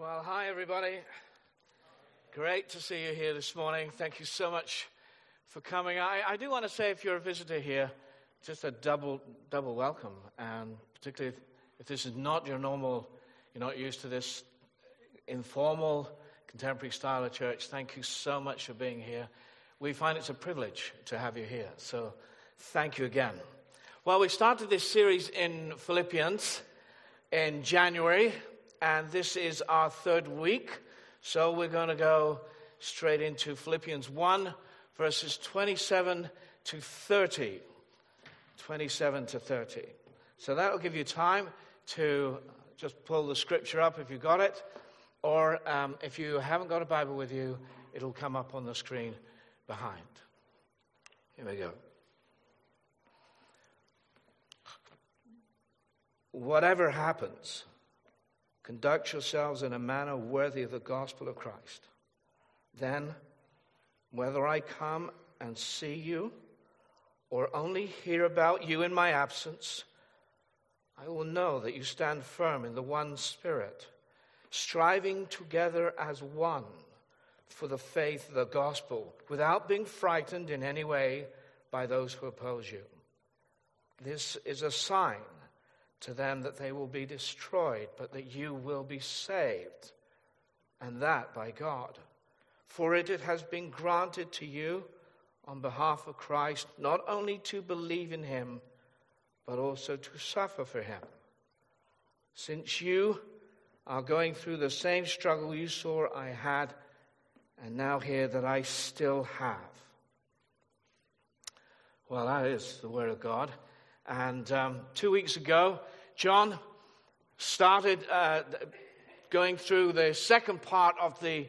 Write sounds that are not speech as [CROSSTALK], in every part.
Well, hi, everybody. Great to see you here this morning. Thank you so much for coming. I, I do want to say, if you're a visitor here, just a double, double welcome. And particularly if, if this is not your normal, you're not used to this informal, contemporary style of church, thank you so much for being here. We find it's a privilege to have you here. So thank you again. Well, we started this series in Philippians in January and this is our third week. So we're going to go straight into Philippians 1, verses 27 to 30. 27 to 30. So that will give you time to just pull the scripture up if you got it, or um, if you haven't got a Bible with you, it'll come up on the screen behind. Here we go. Whatever happens, Conduct yourselves in a manner worthy of the gospel of Christ. Then, whether I come and see you or only hear about you in my absence, I will know that you stand firm in the one Spirit, striving together as one for the faith of the gospel, without being frightened in any way by those who oppose you. This is a sign to them that they will be destroyed, but that you will be saved, and that by God. For it, it has been granted to you on behalf of Christ not only to believe in him, but also to suffer for him. Since you are going through the same struggle you saw I had, and now hear that I still have. Well, that is the Word of God. And um, two weeks ago, John started uh, going through the second part of the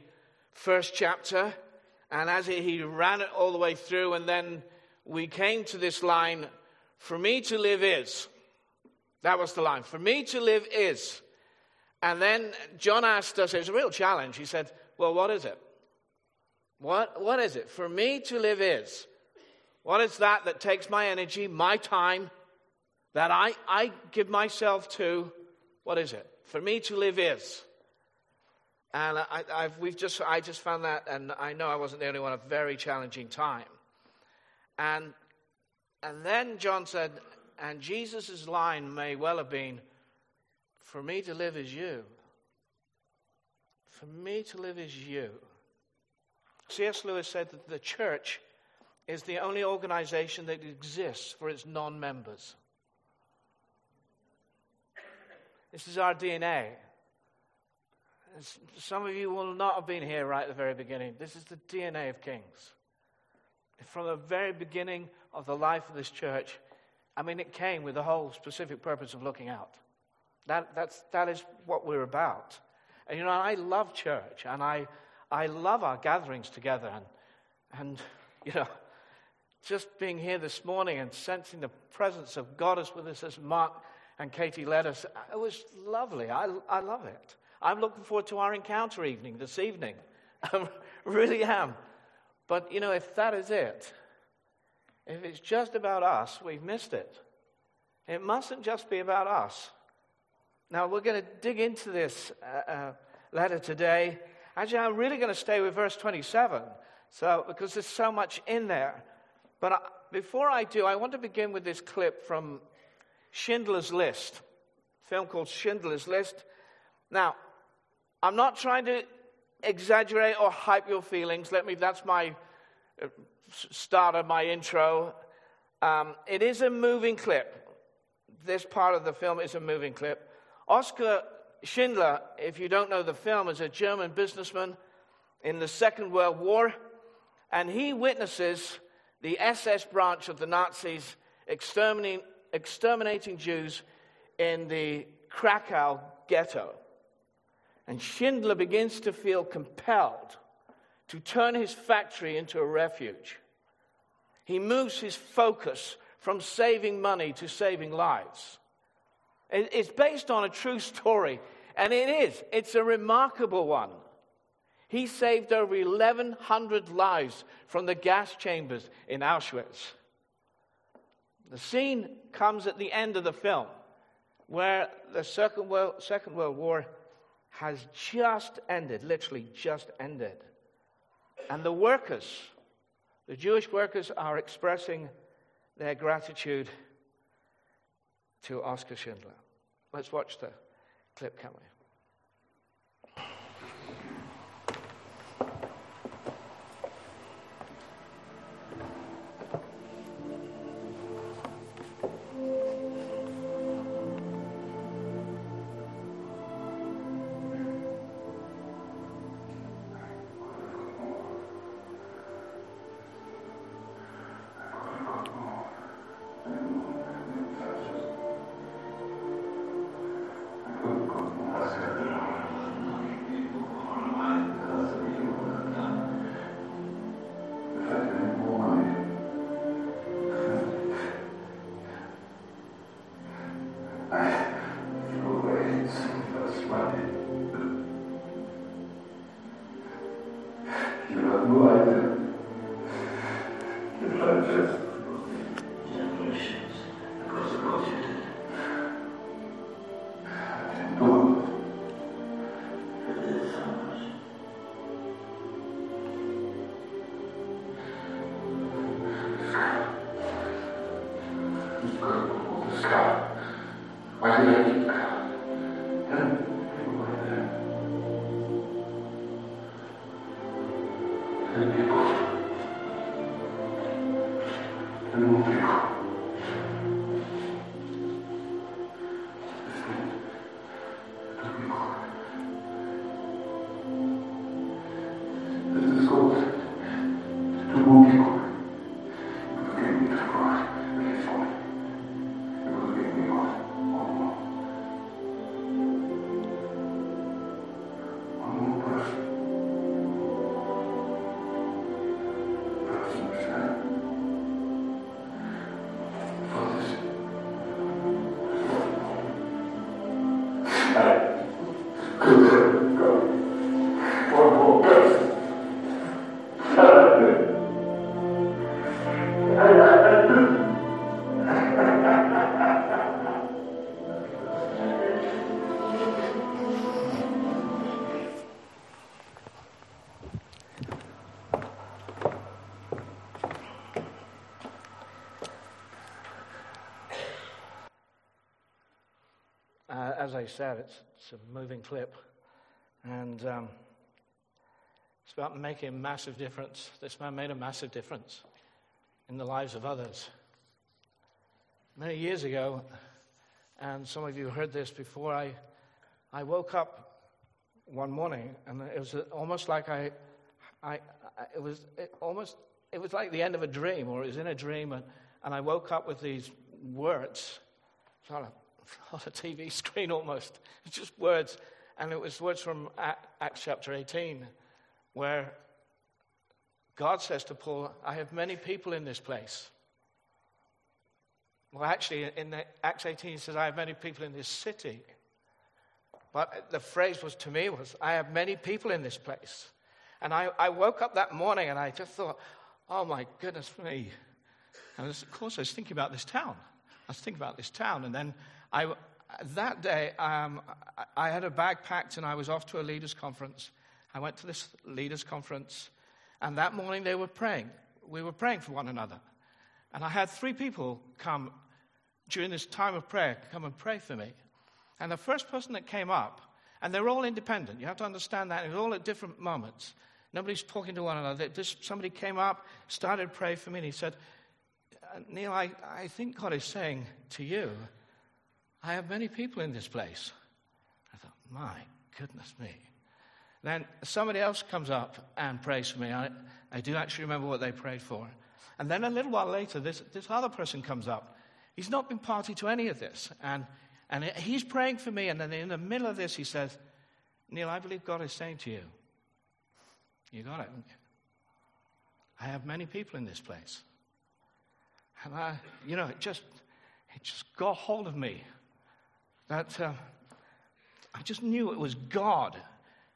first chapter. And as he, ran it all the way through, and then we came to this line For me to live is. That was the line. For me to live is. And then John asked us, it was a real challenge. He said, Well, what is it? What, what is it? For me to live is. What is that that takes my energy, my time, that I, I give myself to, what is it? For me to live is. And I, I've, we've just, I just found that, and I know I wasn't the only one, a very challenging time. And, and then John said, and Jesus' line may well have been, For me to live is you. For me to live is you. C.S. Lewis said that the church is the only organization that exists for its non members. This is our DNA. Some of you will not have been here right at the very beginning. This is the DNA of Kings. From the very beginning of the life of this church, I mean, it came with the whole specific purpose of looking out. That, that's, that is what we're about. And you know, I love church and I, I love our gatherings together. And, and, you know, just being here this morning and sensing the presence of God is with us as Mark and Katie led us. It was lovely. I, I love it. I'm looking forward to our encounter evening this evening. [LAUGHS] I really am. But, you know, if that is it, if it's just about us, we've missed it. It mustn't just be about us. Now, we're going to dig into this uh, uh, letter today. Actually, I'm really going to stay with verse 27, so, because there's so much in there. But I, before I do, I want to begin with this clip from Schindler's List, film called Schindler's List. Now, I'm not trying to exaggerate or hype your feelings. Let me, that's my uh, start of my intro. Um, it is a moving clip. This part of the film is a moving clip. Oskar Schindler, if you don't know the film, is a German businessman in the Second World War, and he witnesses the SS branch of the Nazis exterminating, exterminating Jews in the Krakow ghetto. And Schindler begins to feel compelled to turn his factory into a refuge. He moves his focus from saving money to saving lives. It's based on a true story, and it is. It's a remarkable one. He saved over 1,100 lives from the gas chambers in Auschwitz. The scene comes at the end of the film where the Second World, Second World War has just ended, literally just ended. And the workers, the Jewish workers, are expressing their gratitude to Oskar Schindler. Let's watch the clip, can we? I said, it's, it's a moving clip. And um, it's about making a massive difference. This man made a massive difference in the lives of others. Many years ago, and some of you heard this before, I, I woke up one morning and it was almost like I, I, I it was it almost, it was like the end of a dream or it was in a dream and, and I woke up with these words. Sort of [LAUGHS] on a TV screen almost. It's just words. And it was words from Acts chapter 18, where God says to Paul, I have many people in this place. Well, actually, in Acts 18, he says, I have many people in this city. But the phrase was to me was, I have many people in this place. And I, I woke up that morning and I just thought, oh my goodness me. And of course, I was thinking about this town. I was thinking about this town. And then I, that day, um, I had a bag packed and I was off to a leaders' conference. I went to this leaders' conference, and that morning they were praying. We were praying for one another. And I had three people come during this time of prayer, come and pray for me. And the first person that came up, and they're all independent, you have to understand that, it was all at different moments. Nobody's talking to one another. Somebody came up, started praying for me, and he said, Neil, I, I think God is saying to you, I have many people in this place. I thought, my goodness me. Then somebody else comes up and prays for me. I, I do actually remember what they prayed for. And then a little while later, this, this other person comes up. He's not been party to any of this. And, and he's praying for me. And then in the middle of this, he says, Neil, I believe God is saying to you, you got it. I have many people in this place. And I, you know, it just, it just got hold of me that uh, I just knew it was God.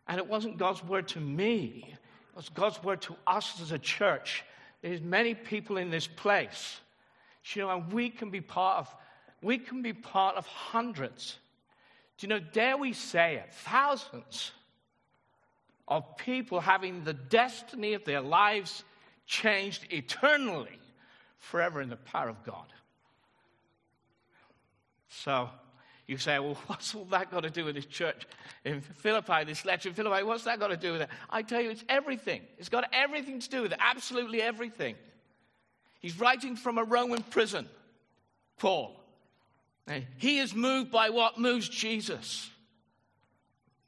And it wasn't God's word to me, it was God's word to us as a church. There's many people in this place. You know, and we can be part of we can be part of hundreds Do you know, dare we say it, thousands of people having the destiny of their lives changed eternally, forever in the power of God. So you say, well, [LAUGHS] what's all that got to do with this church in Philippi, this letter in Philippi? What's that got to do with it? I tell you, it's everything. It's got everything to do with it, absolutely everything. He's writing from a Roman prison, Paul. And he is moved by what moves Jesus.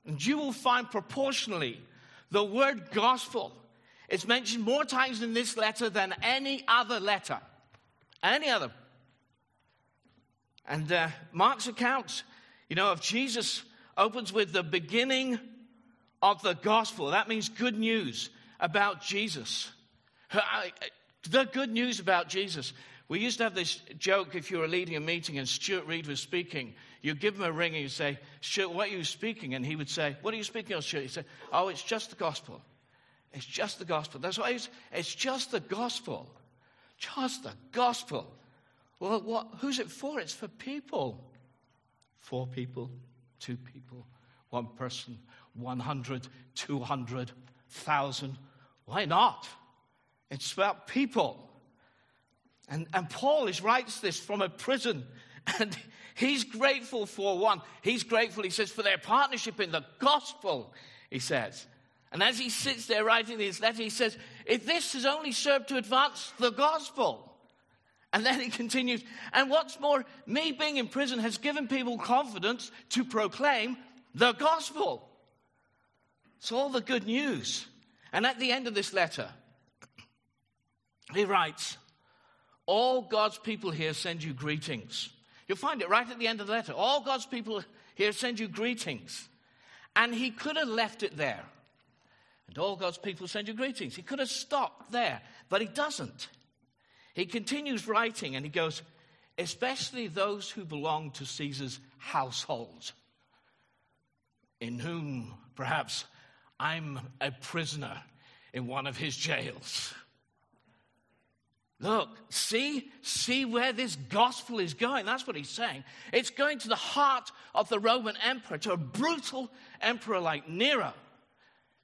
And you will find proportionally the word gospel is mentioned more times in this letter than any other letter. Any other. And uh, Mark's account, you know, of Jesus opens with the beginning of the gospel. That means good news about Jesus. The good news about Jesus. We used to have this joke if you were leading a meeting and Stuart Reed was speaking. You give him a ring and you say, Stuart, what are you speaking? And he would say, What are you speaking of, Stuart? He said, Oh, it's just the gospel. It's just the gospel. That's why it's just the gospel. Just the gospel. Well, what, who's it for? It's for people. Four people, two people, one person, 100, 200, 1,000. Why not? It's about people. And, and Paul is, writes this from a prison, [LAUGHS] and he's grateful for one. He's grateful, he says, for their partnership in the gospel, he says. And as he sits there writing this letter, he says, if this has only served to advance the gospel. And then he continues, and what's more, me being in prison has given people confidence to proclaim the gospel. It's all the good news. And at the end of this letter, he writes, all God's people here send you greetings. You'll find it right at the end of the letter. All God's people here send you greetings. And he could have left it there. And all God's people send you greetings. He could have stopped there, but he doesn't. He continues writing and he goes, especially those who belong to Caesar's household, in whom perhaps I'm a prisoner in one of his jails. Look, see, see where this gospel is going. That's what he's saying. It's going to the heart of the Roman emperor, to a brutal emperor like Nero.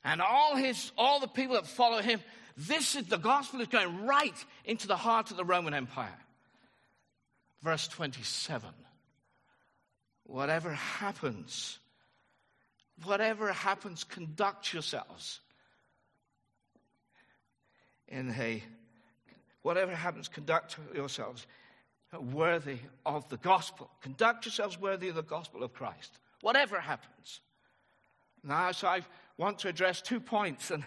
And all his all the people that follow him, this is the gospel is going right into the heart of the Roman Empire. Verse 27. Whatever happens, whatever happens, conduct yourselves in a whatever happens, conduct yourselves worthy of the gospel. Conduct yourselves worthy of the gospel of Christ, whatever happens. Now, so I want to address two points. And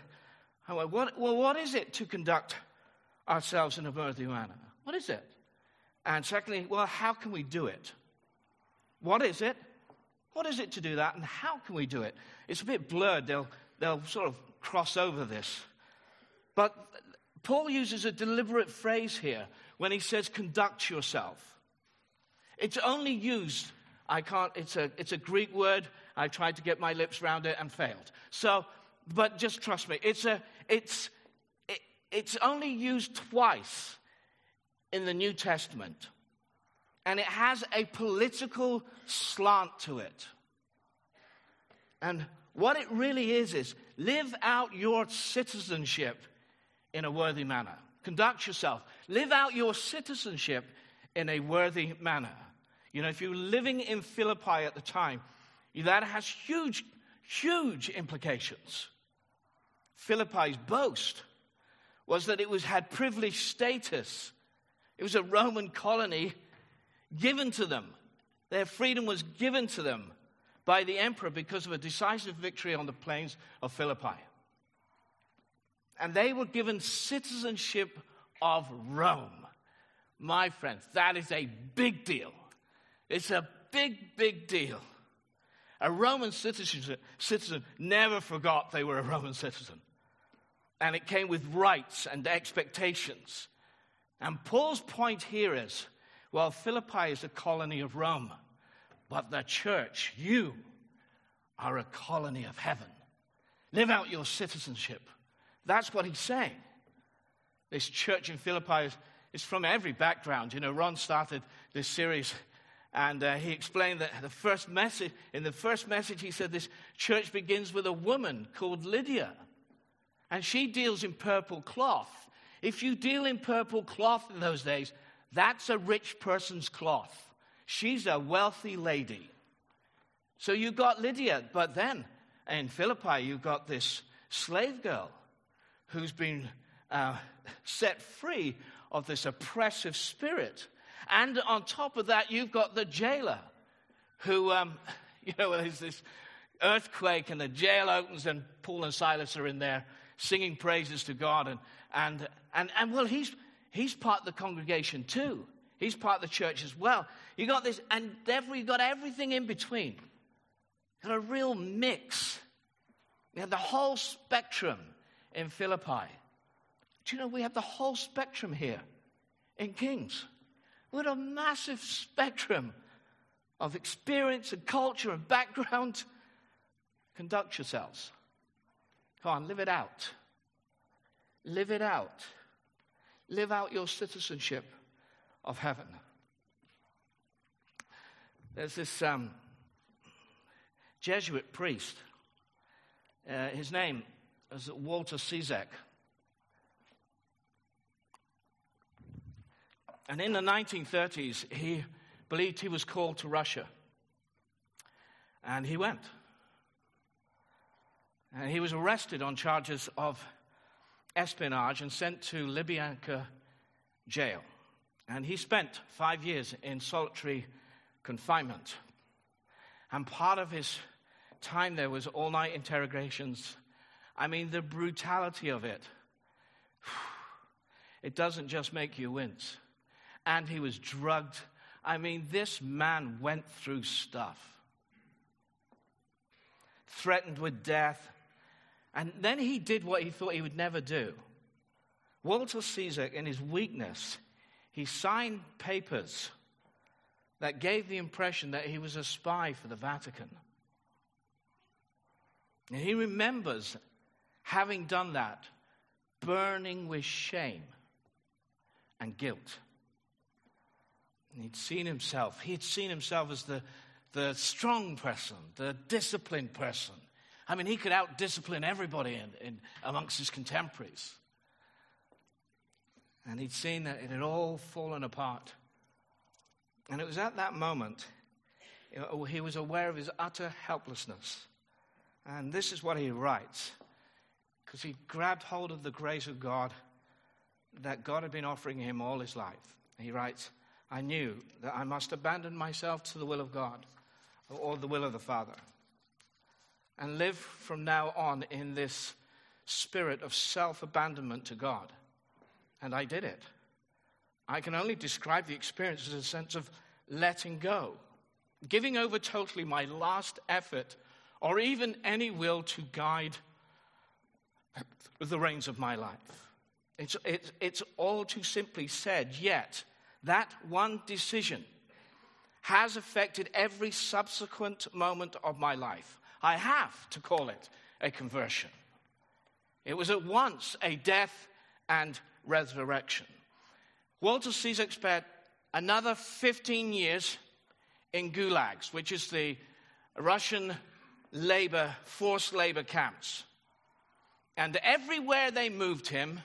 I what, well, what is it to conduct ourselves in a worthy manner? What is it? And secondly, well, how can we do it? What is it? What is it to do that, and how can we do it? It's a bit blurred. They'll, they'll sort of cross over this. But Paul uses a deliberate phrase here when he says, conduct yourself. It's only used, I can't, it's a, it's a Greek word. I tried to get my lips around it and failed. So, but just trust me, it's, a, it's, it, it's only used twice in the New Testament. And it has a political slant to it. And what it really is, is live out your citizenship in a worthy manner. Conduct yourself. Live out your citizenship in a worthy manner. You know, if you're living in Philippi at the time, that has huge, huge implications. Philippi's boast was that it was, had privileged status. It was a Roman colony given to them. Their freedom was given to them by the emperor because of a decisive victory on the plains of Philippi and they were given citizenship of Rome. My friends, that is a big deal. It's a big, big deal. A Roman citizen, citizen never forgot they were a Roman citizen. And it came with rights and expectations. And Paul's point here is well, Philippi is a colony of Rome, but the church, you, are a colony of heaven. Live out your citizenship. That's what he's saying. This church in Philippi is, is from every background. You know, Ron started this series And uh, he explained that the first message, in the first message, he said this church begins with a woman called Lydia. And she deals in purple cloth. If you deal in purple cloth in those days, that's a rich person's cloth. She's a wealthy lady. So you've got Lydia, but then in Philippi, you've got this slave girl who's been uh, set free of this oppressive spirit. And on top of that, you've got the jailer who, um, [LAUGHS] you know, there's this earthquake and the jail opens and Paul and Silas are in there singing praises to God. And, and, and, and well, he's, he's part of the congregation too. He's part of the church as well. You got this, and therefore you got everything in between. You got a real mix. You have the whole spectrum in Philippi. Do you know we have the whole spectrum here in Kings? What a massive spectrum of experience and culture and background. Conduct yourselves. Come on, live it out. Live it out. Live out your citizenship of heaven. There's this um, Jesuit priest. Uh, his name is Walter Ciszek. And in the 1930s, he believed he was called to Russia. And he went. And he was arrested on charges of espionage and sent to Lubyanka jail. And he spent five years in solitary confinement. And part of his time there was all night interrogations. I mean, the brutality of it. [SIGHS] It doesn't just make you wince and he was drugged. I mean, this man went through stuff. Threatened with death. And then he did what he thought he would never do. Walter Ciszek, in his weakness, he signed papers that gave the impression that he was a spy for the Vatican. And he remembers having done that, burning with shame and guilt. And he'd seen himself, he'd seen himself as the, the strong person, the disciplined person. I mean, he could out discipline everybody in, in, amongst his contemporaries. And he'd seen that it had all fallen apart. And it was at that moment he was aware of his utter helplessness. And this is what he writes because he grabbed hold of the grace of God that God had been offering him all his life. He writes, I knew that I must abandon myself to the will of God or the will of the Father and live from now on in this spirit of self abandonment to God. And I did it. I can only describe the experience as a sense of letting go, giving over totally my last effort or even any will to guide the reins of my life. It's, it's, it's all too simply said, yet that one decision has affected every subsequent moment of my life. I have to call it a conversion. It was at once a death and resurrection. Walter Ciszek spent another 15 years in gulags, which is the Russian labor, forced labor camps. And everywhere they moved him,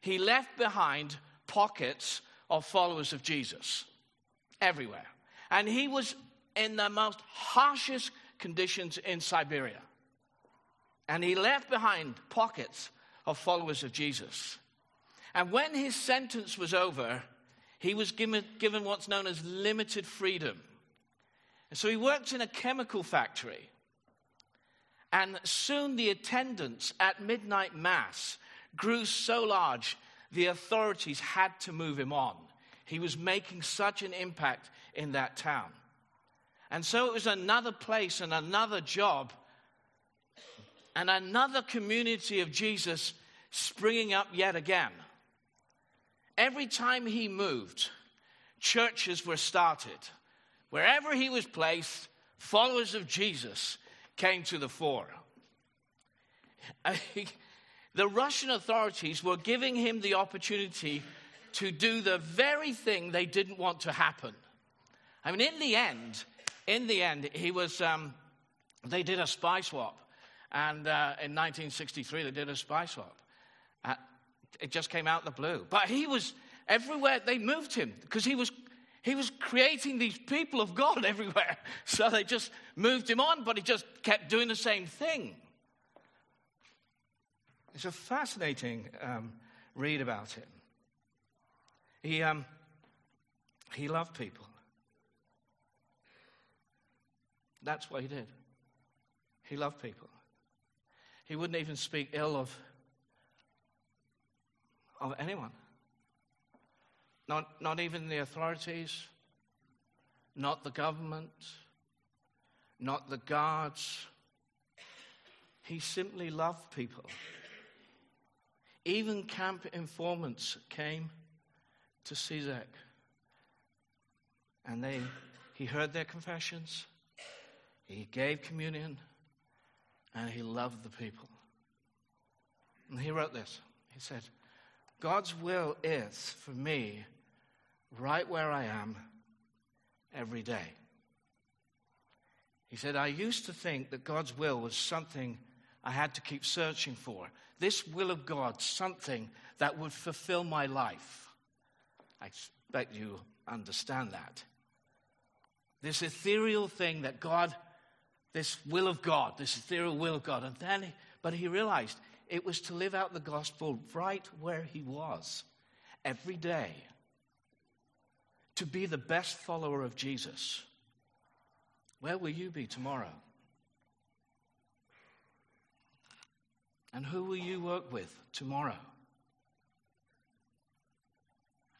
he left behind pockets of followers of Jesus everywhere. And he was in the most harshest conditions in Siberia. And he left behind pockets of followers of Jesus. And when his sentence was over, he was given, given what's known as limited freedom. And so he worked in a chemical factory. And soon the attendance at midnight mass grew so large the authorities had to move him on. He was making such an impact in that town. And so it was another place and another job and another community of Jesus springing up yet again. Every time he moved, churches were started. Wherever he was placed, followers of Jesus came to the fore. [LAUGHS] the Russian authorities were giving him the opportunity to do the very thing they didn't want to happen. I mean, in the end, in the end, he was, um, they did a spy swap. And uh, in 1963, they did a spy swap. Uh, it just came out of the blue. But he was everywhere they moved him because he was he was creating these people of God [LAUGHS] everywhere. So they just moved him on, but he just kept doing the same thing. It's a fascinating um, read about him. He, um, he loved people. That's what he did. He loved people. He wouldn't even speak ill of, of anyone. Not, not even the authorities, not the government, not the guards. He simply loved people. Even camp informants came to Ciszek. And they, he heard their confessions, he gave communion, and he loved the people. And he wrote this. He said, God's will is for me right where I am every day. He said, I used to think that God's will was something I had to keep searching for. This will of God, something that would fulfill my life. I expect you understand that. This ethereal thing that God, this will of God, this ethereal will of God. And then, but he realized it was to live out the gospel right where he was every day. To be the best follower of Jesus. Where will you be tomorrow? And who will you work with tomorrow?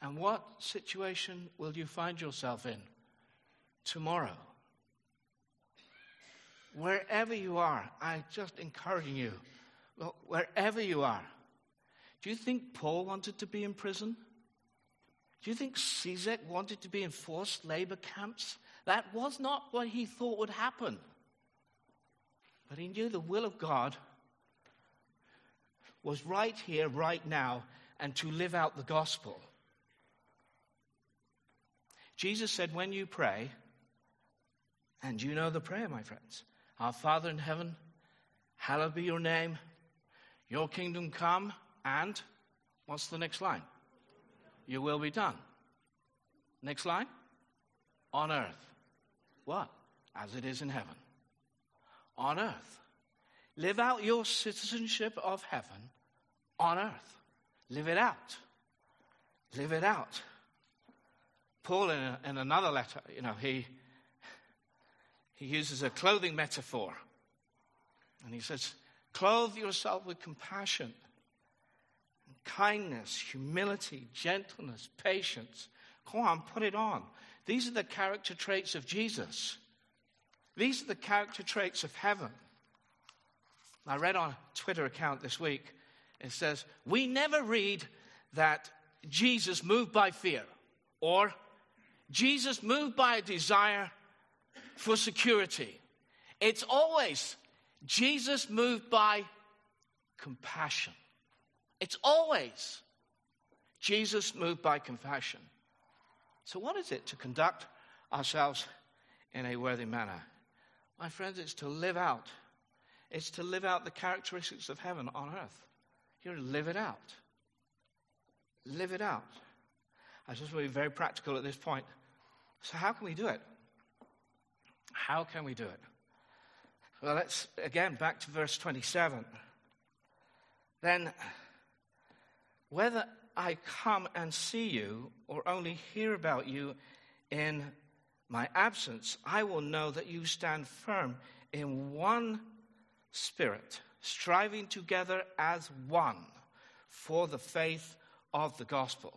And what situation will you find yourself in tomorrow? Wherever you are, I just encouraging you, Look, wherever you are. Do you think Paul wanted to be in prison? Do you think Ciszek wanted to be in forced labor camps? That was not what he thought would happen. But he knew the will of God was right here, right now, and to live out the gospel. Jesus said, When you pray, and you know the prayer, my friends Our Father in heaven, hallowed be your name, your kingdom come, and what's the next line? Your will be done. Next line? On earth. What? As it is in heaven. On earth. Live out your citizenship of heaven on earth. Live it out. Live it out. Paul, in, a, in another letter, you know, he, he uses a clothing metaphor. And he says, Clothe yourself with compassion, kindness, humility, gentleness, patience. Come on, put it on. These are the character traits of Jesus. These are the character traits of heaven. I read on a Twitter account this week it says, We never read that Jesus moved by fear or Jesus moved by a desire for security. It's always Jesus moved by compassion. It's always Jesus moved by compassion. So, what is it to conduct ourselves in a worthy manner? My friends, it's to live out. It's to live out the characteristics of heaven on earth. You live it out. Live it out. I just want to be very practical at this point. So, how can we do it? How can we do it? Well, let's again back to verse 27. Then, whether I come and see you or only hear about you in my absence, I will know that you stand firm in one spirit striving together as one for the faith of the gospel.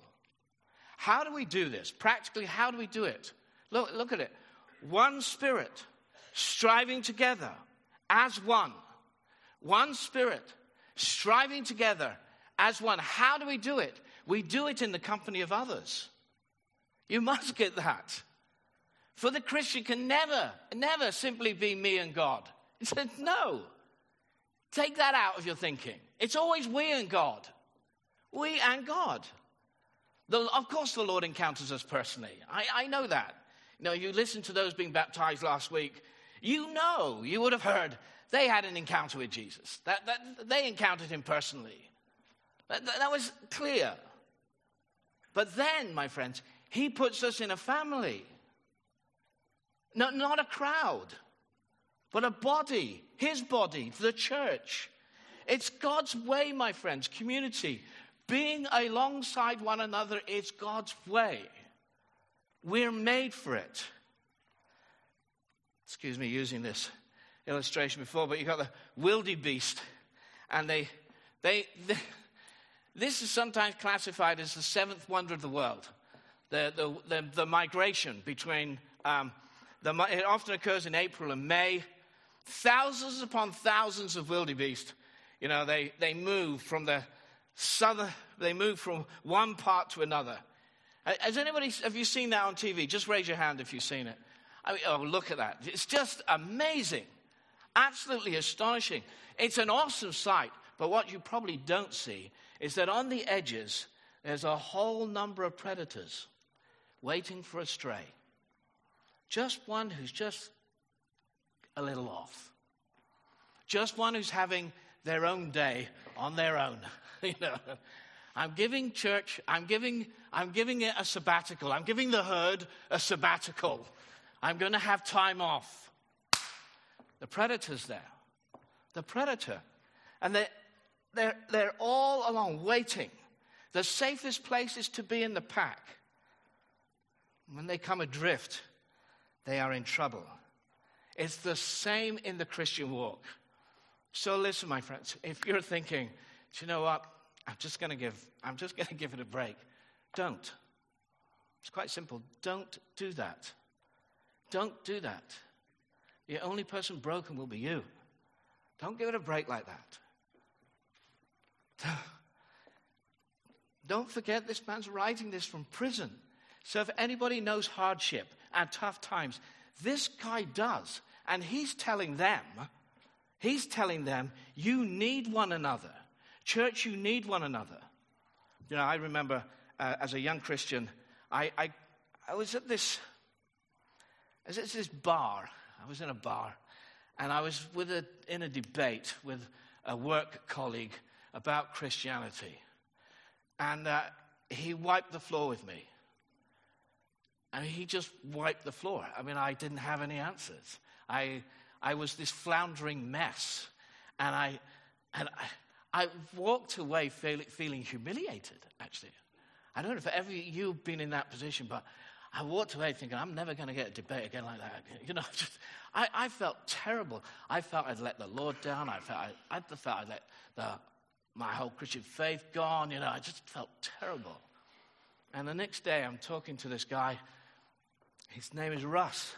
How do we do this? Practically, how do we do it? Look, look at it. One spirit, striving together as one. One spirit, striving together as one. How do we do it? We do it in the company of others. You [LAUGHS] must get that. For the Christian can never, never simply be me and God. [LAUGHS] He said, no. Take that out of your thinking. It's always we and God. We and God. The, of course, the Lord encounters us personally. I, I know that. You know, you listened to those being baptized last week, you know, you would have heard they had an encounter with Jesus. That, that, they encountered him personally. That, that, that was clear. But then, my friends, he puts us in a family. No, not a crowd, but a body, his body, the church. It's God's way, my friends, community. Being alongside one another is God's way. We're made for it. Excuse me using this illustration before, but you've got the wildebeest, and they, they, they [LAUGHS] this is sometimes classified as the seventh wonder of the world. The, the, the, the migration between, um, the, it often occurs in April and May. Thousands upon thousands of wildebeest, you know, they, they move from the southern, they move from one part to another. Uh, has anybody, have you seen that on TV? Just raise your hand if you've seen it. I mean, oh, look at that. It's just amazing. Absolutely astonishing. It's an awesome sight. But what you probably don't see is that on the edges, there's a whole number of predators waiting for a stray. Just one who's just a little off. Just one who's having their own day on their own. [LAUGHS] you know, I'm giving church, I'm giving, I'm giving it a sabbatical. I'm giving the herd a sabbatical. I'm going to have time off. The predator's there. The predator. And they're, they're, they're all along waiting. The safest place is to be in the pack. When they come adrift, they are in trouble. It's the same in the Christian walk. So listen, my friends, if you're thinking, do you know what? I'm just going to give, I'm just going to give it a break. Don't. It's quite simple. Don't do that. Don't do that. The only person broken will be you. Don't give it a break like that. [SIGHS] Don't forget this man's writing this from prison. So if anybody knows hardship and tough times, this guy does. And he's telling them, he's telling them, you need one another. Church, you need one another. You know, I remember uh, as a young Christian, I, I, I was at this it's this bar. I was in a bar, and I was with a, in a debate with a work colleague about Christianity. And uh, he wiped the floor with me. And he just wiped the floor. I mean, I didn't have any answers. I, I was this floundering mess. And I, and I, I walked away feel, feeling humiliated, actually. I don't know if ever you've been in that position, but I walked away thinking, I'm never going to get a debate again like that. You know, [LAUGHS] just, I, I, felt terrible. I felt I'd let the Lord down. I felt, I, I felt I'd let the, my whole Christian faith gone. You know, I just felt terrible. And the next day, I'm talking to this guy. His name is Russ.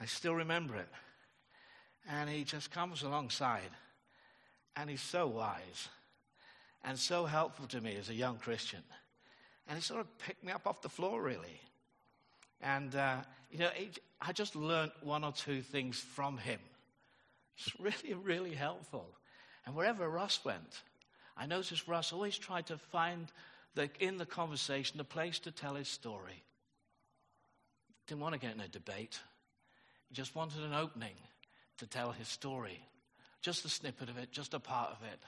I still remember it. And he just comes alongside. And he's so wise and so helpful to me as a young Christian. And he sort of picked me up off the floor, really. And, uh, you know, I just learned one or two things from him. It's [LAUGHS] really, really helpful. And wherever Russ went, I noticed Russ always tried to find the, in the conversation a place to tell his story. Didn't want to get in a debate. Just wanted an opening to tell his story. Just a snippet of it, just a part of it.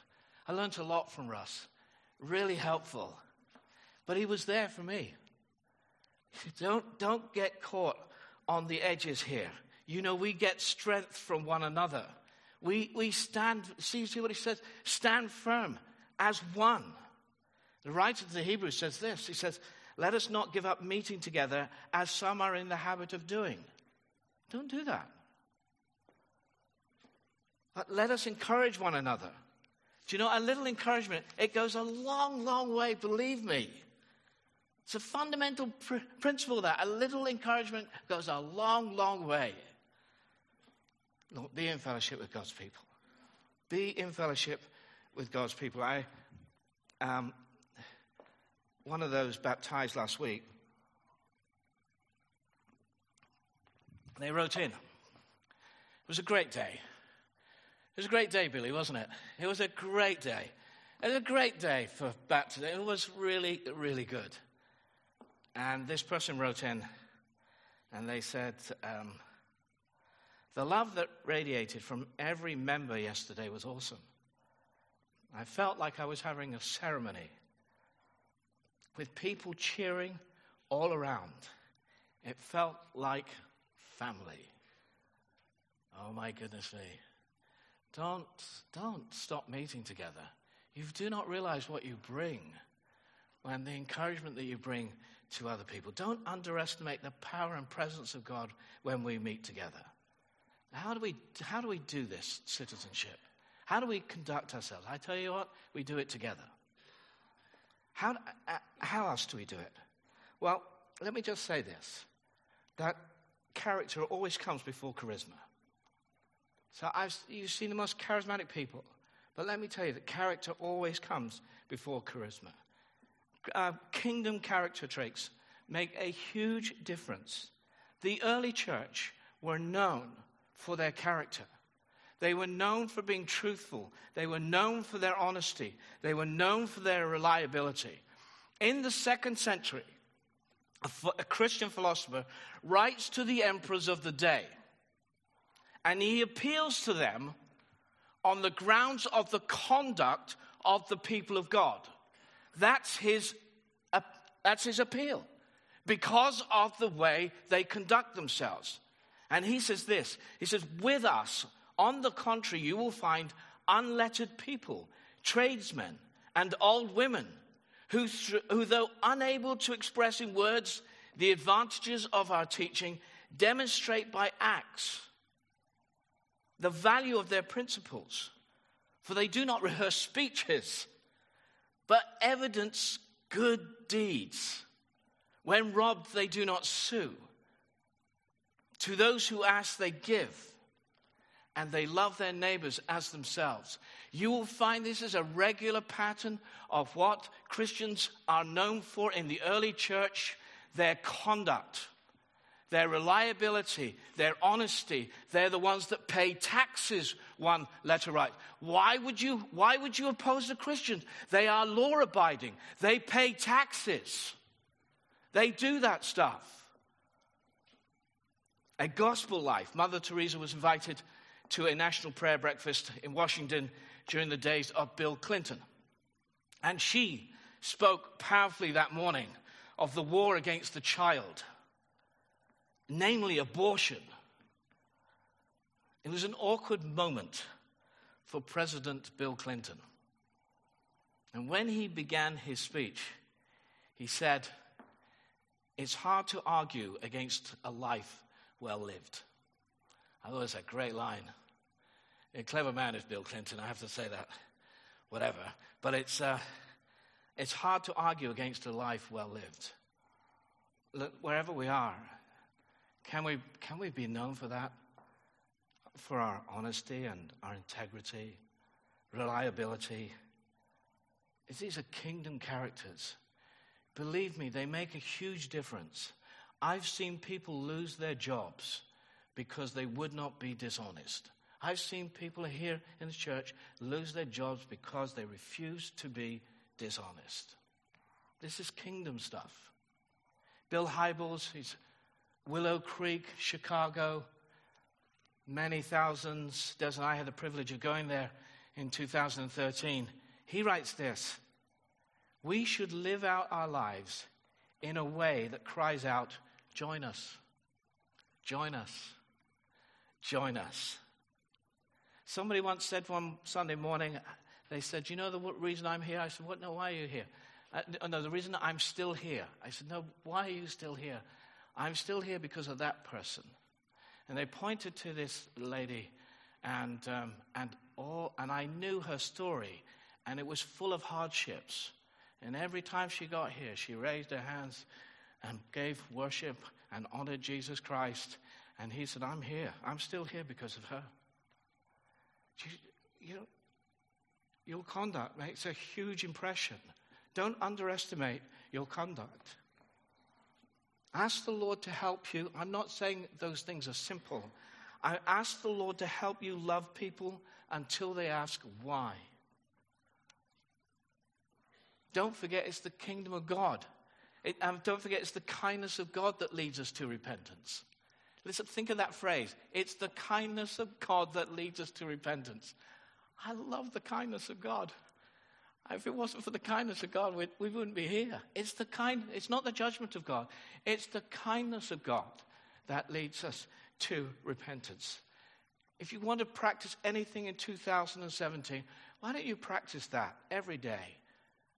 I learned a lot from Russ. Really helpful. But he was there for me. [LAUGHS] Don't, don't get caught on the edges here. You know, we get strength from one another. We, we stand, see, see what he says? Stand firm as one. The writer to the Hebrews says this He says, Let us not give up meeting together as some are in the habit of doing. Don't do that. But let us encourage one another. Do you know, a little encouragement, it goes a long, long way, believe me. It's a fundamental pr- principle that a little encouragement goes a long, long way. Look, be in fellowship with God's people. Be in fellowship with God's people. I, um, one of those baptized last week, they wrote in. It was a great day. It was a great day, Billy, wasn't it? It was a great day. It was a great day for baptism. It was really, really good. And this person wrote in, And they said, um, the love that radiated from every member yesterday was awesome. I felt like I was having a ceremony with people cheering all around. It felt like family. Oh my goodness me. Don't, don't stop meeting together. You do not realize what you bring and the encouragement that you bring to other people. Don't underestimate the power and presence of God when we meet together. How do we, how do, we do this citizenship? How do we conduct ourselves? I tell you what, we do it together. How, uh, how else do we do it? Well, let me just say this that character always comes before charisma. So I've, you've seen the most charismatic people, but let me tell you that character always comes before charisma. Uh, kingdom character traits make a huge difference. The early church were known for their character. They were known for being truthful. They were known for their honesty. They were known for their reliability. In the second century, a, Christian philosopher writes to the emperors of the day, and he appeals to them on the grounds of the conduct of the people of God. That's his, uh, that's his appeal because of the way they conduct themselves. And he says this He says, With us, on the contrary, you will find unlettered people, tradesmen, and old women who, who, though unable to express in words the advantages of our teaching, demonstrate by acts the value of their principles. For they do not rehearse speeches, but evidence good deeds. When robbed, they do not sue. To those who ask, they give. And they love their neighbors as themselves. You will find this is a regular pattern of what Christians are known for in the early church their conduct, their reliability, their honesty. They're the ones that pay taxes, one letter writes. Why would you, why would you oppose the Christians? They are law abiding, they pay taxes, they do that stuff a gospel life. Mother Teresa was invited to a national prayer breakfast in Washington during the days of Bill Clinton. And she spoke powerfully that morning of the war against the child, namely abortion. It was an awkward moment for President Bill Clinton. And when he began his speech, he said, It's hard to argue against a life well lived. I thought it was a great line. A clever man is Bill Clinton, I have to say that. Whatever. But it's, uh, it's hard to argue against a life well lived. Look, wherever we are, can we, can we be known for that? For our honesty and our integrity, reliability. These are kingdom characters. Believe me, they make a huge difference I've seen people lose their jobs because they would not be dishonest. I've seen people here in the church lose their jobs because they refuse to be dishonest. This is kingdom stuff. Bill Hybels, he's Willow Creek, Chicago, many thousands. Des and I had the privilege of going there in 2013. He writes this We should live out our lives in a way that cries out, Join us. Join us. Join us. Somebody once said one Sunday morning, they said, You know the reason I'm here? I said, What? No, why are you here? Uh, no, the reason I'm still here. I said, No, why are you still here? I'm still here because of that person. And they pointed to this lady, and, um, and, all, and I knew her story, and it was full of hardships. And every time she got here, she raised her hands and gave worship and honored Jesus Christ. And he said, I'm here. I'm still here because of her. You, know, your conduct makes a huge impression. Don't underestimate your conduct. Ask the Lord to help you. I'm not saying those things are simple. I ask the Lord to help you love people until they ask why. Don't forget, it's the kingdom of God. It, um, don't forget, it's the kindness of God that leads us to repentance. Listen, think of that phrase. It's the kindness of God that leads us to repentance. I love the kindness of God. If it wasn't for the kindness of God, we, we wouldn't be here. It's the kind, it's not the judgment of God. It's the kindness of God that leads us to repentance. If you want to practice anything in 2017, why don't you practice that every day?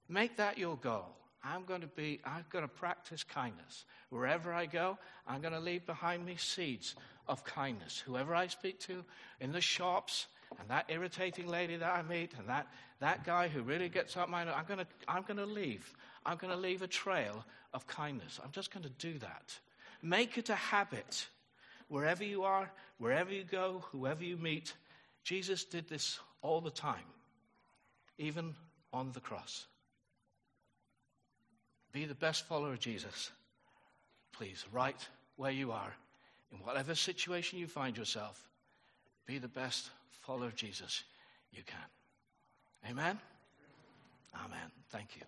Make that your goal. I'm going to be, I'm going to practice kindness. Wherever I go, I'm going to leave behind me seeds of kindness. Whoever I speak to in the shops, and that irritating lady that I meet, and that, that guy who really gets up my nose, I'm going to, I'm going to leave. I'm going to leave a trail of kindness. I'm just going to do that. Make it a habit. Wherever you are, wherever you go, whoever you meet, Jesus did this all the time, even on the cross. Be the best follower of Jesus. Please, right where you are, in whatever situation you find yourself, be the best follower of Jesus you can. Amen? Amen. Thank you.